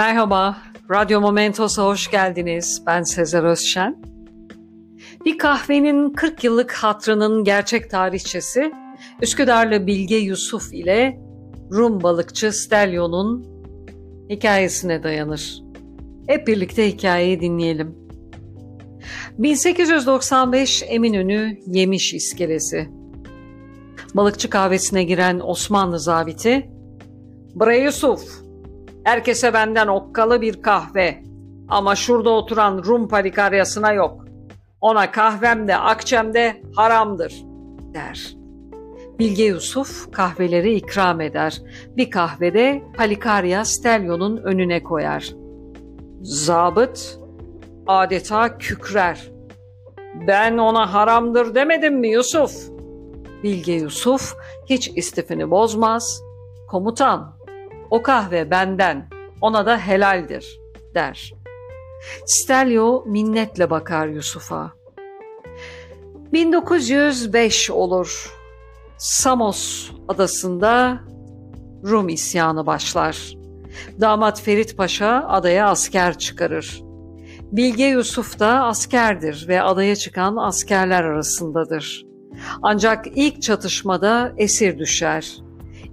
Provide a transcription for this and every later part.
Merhaba, Radyo Momentos'a hoş geldiniz. Ben Sezer Özşen. Bir kahvenin 40 yıllık hatrının gerçek tarihçesi Üsküdarlı Bilge Yusuf ile Rum balıkçı Stelio'nun hikayesine dayanır. Hep birlikte hikayeyi dinleyelim. 1895 Eminönü Yemiş İskelesi Balıkçı kahvesine giren Osmanlı zabiti ''Bre Yusuf, herkese benden okkalı bir kahve ama şurada oturan Rum palikaryasına yok. Ona kahvem de akçem de haramdır.'' der. Bilge Yusuf kahveleri ikram eder. Bir kahvede Palikarya Stelyo'nun önüne koyar. Zabıt adeta kükrer. Ben ona haramdır demedim mi Yusuf? Bilge Yusuf hiç istifini bozmaz. Komutan, o kahve benden, ona da helaldir, der. Stelio minnetle bakar Yusuf'a. 1905 olur. Samos adasında Rum isyanı başlar. Damat Ferit Paşa adaya asker çıkarır. Bilge Yusuf da askerdir ve adaya çıkan askerler arasındadır. Ancak ilk çatışmada esir düşer.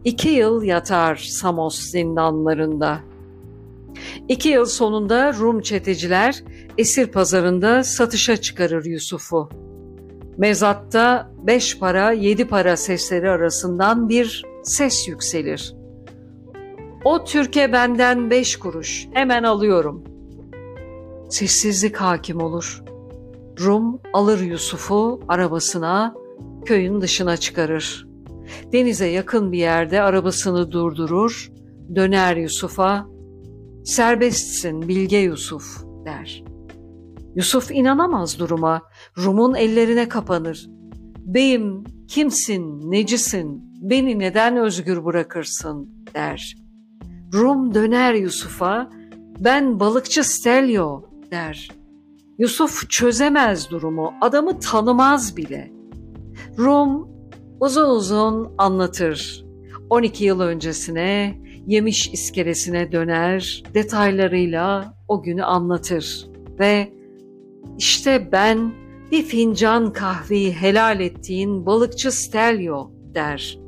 İki yıl yatar Samos zindanlarında. İki yıl sonunda Rum çeteciler esir pazarında satışa çıkarır Yusuf'u. Mezatta beş para yedi para sesleri arasından bir ses yükselir. O Türkiye benden beş kuruş, hemen alıyorum. Sessizlik hakim olur. Rum alır Yusuf'u arabasına, köyün dışına çıkarır. Denize yakın bir yerde arabasını durdurur, döner Yusuf'a, serbestsin Bilge Yusuf der. Yusuf inanamaz duruma, Rum'un ellerine kapanır. Beyim kimsin, necisin, beni neden özgür bırakırsın der. Rum döner Yusuf'a, ben balıkçı Stelio der. Yusuf çözemez durumu, adamı tanımaz bile. Rum uzun uzun anlatır. 12 yıl öncesine, yemiş iskelesine döner, detaylarıyla o günü anlatır ve işte ben bir fincan kahveyi helal ettiğin balıkçı Stelio der.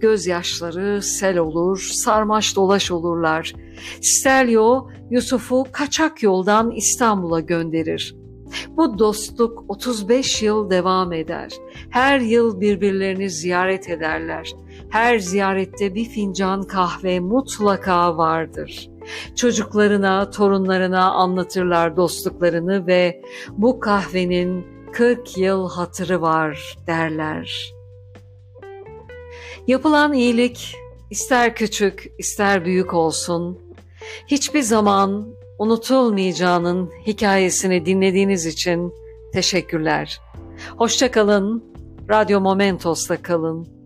Gözyaşları sel olur, sarmaş dolaş olurlar. Stelio Yusuf'u kaçak yoldan İstanbul'a gönderir. Bu dostluk 35 yıl devam eder. Her yıl birbirlerini ziyaret ederler. Her ziyarette bir fincan kahve mutlaka vardır. Çocuklarına, torunlarına anlatırlar dostluklarını ve bu kahvenin 40 yıl hatırı var derler. Yapılan iyilik ister küçük ister büyük olsun hiçbir zaman unutulmayacağının hikayesini dinlediğiniz için teşekkürler. Hoşçakalın, Radyo Momentos'ta kalın.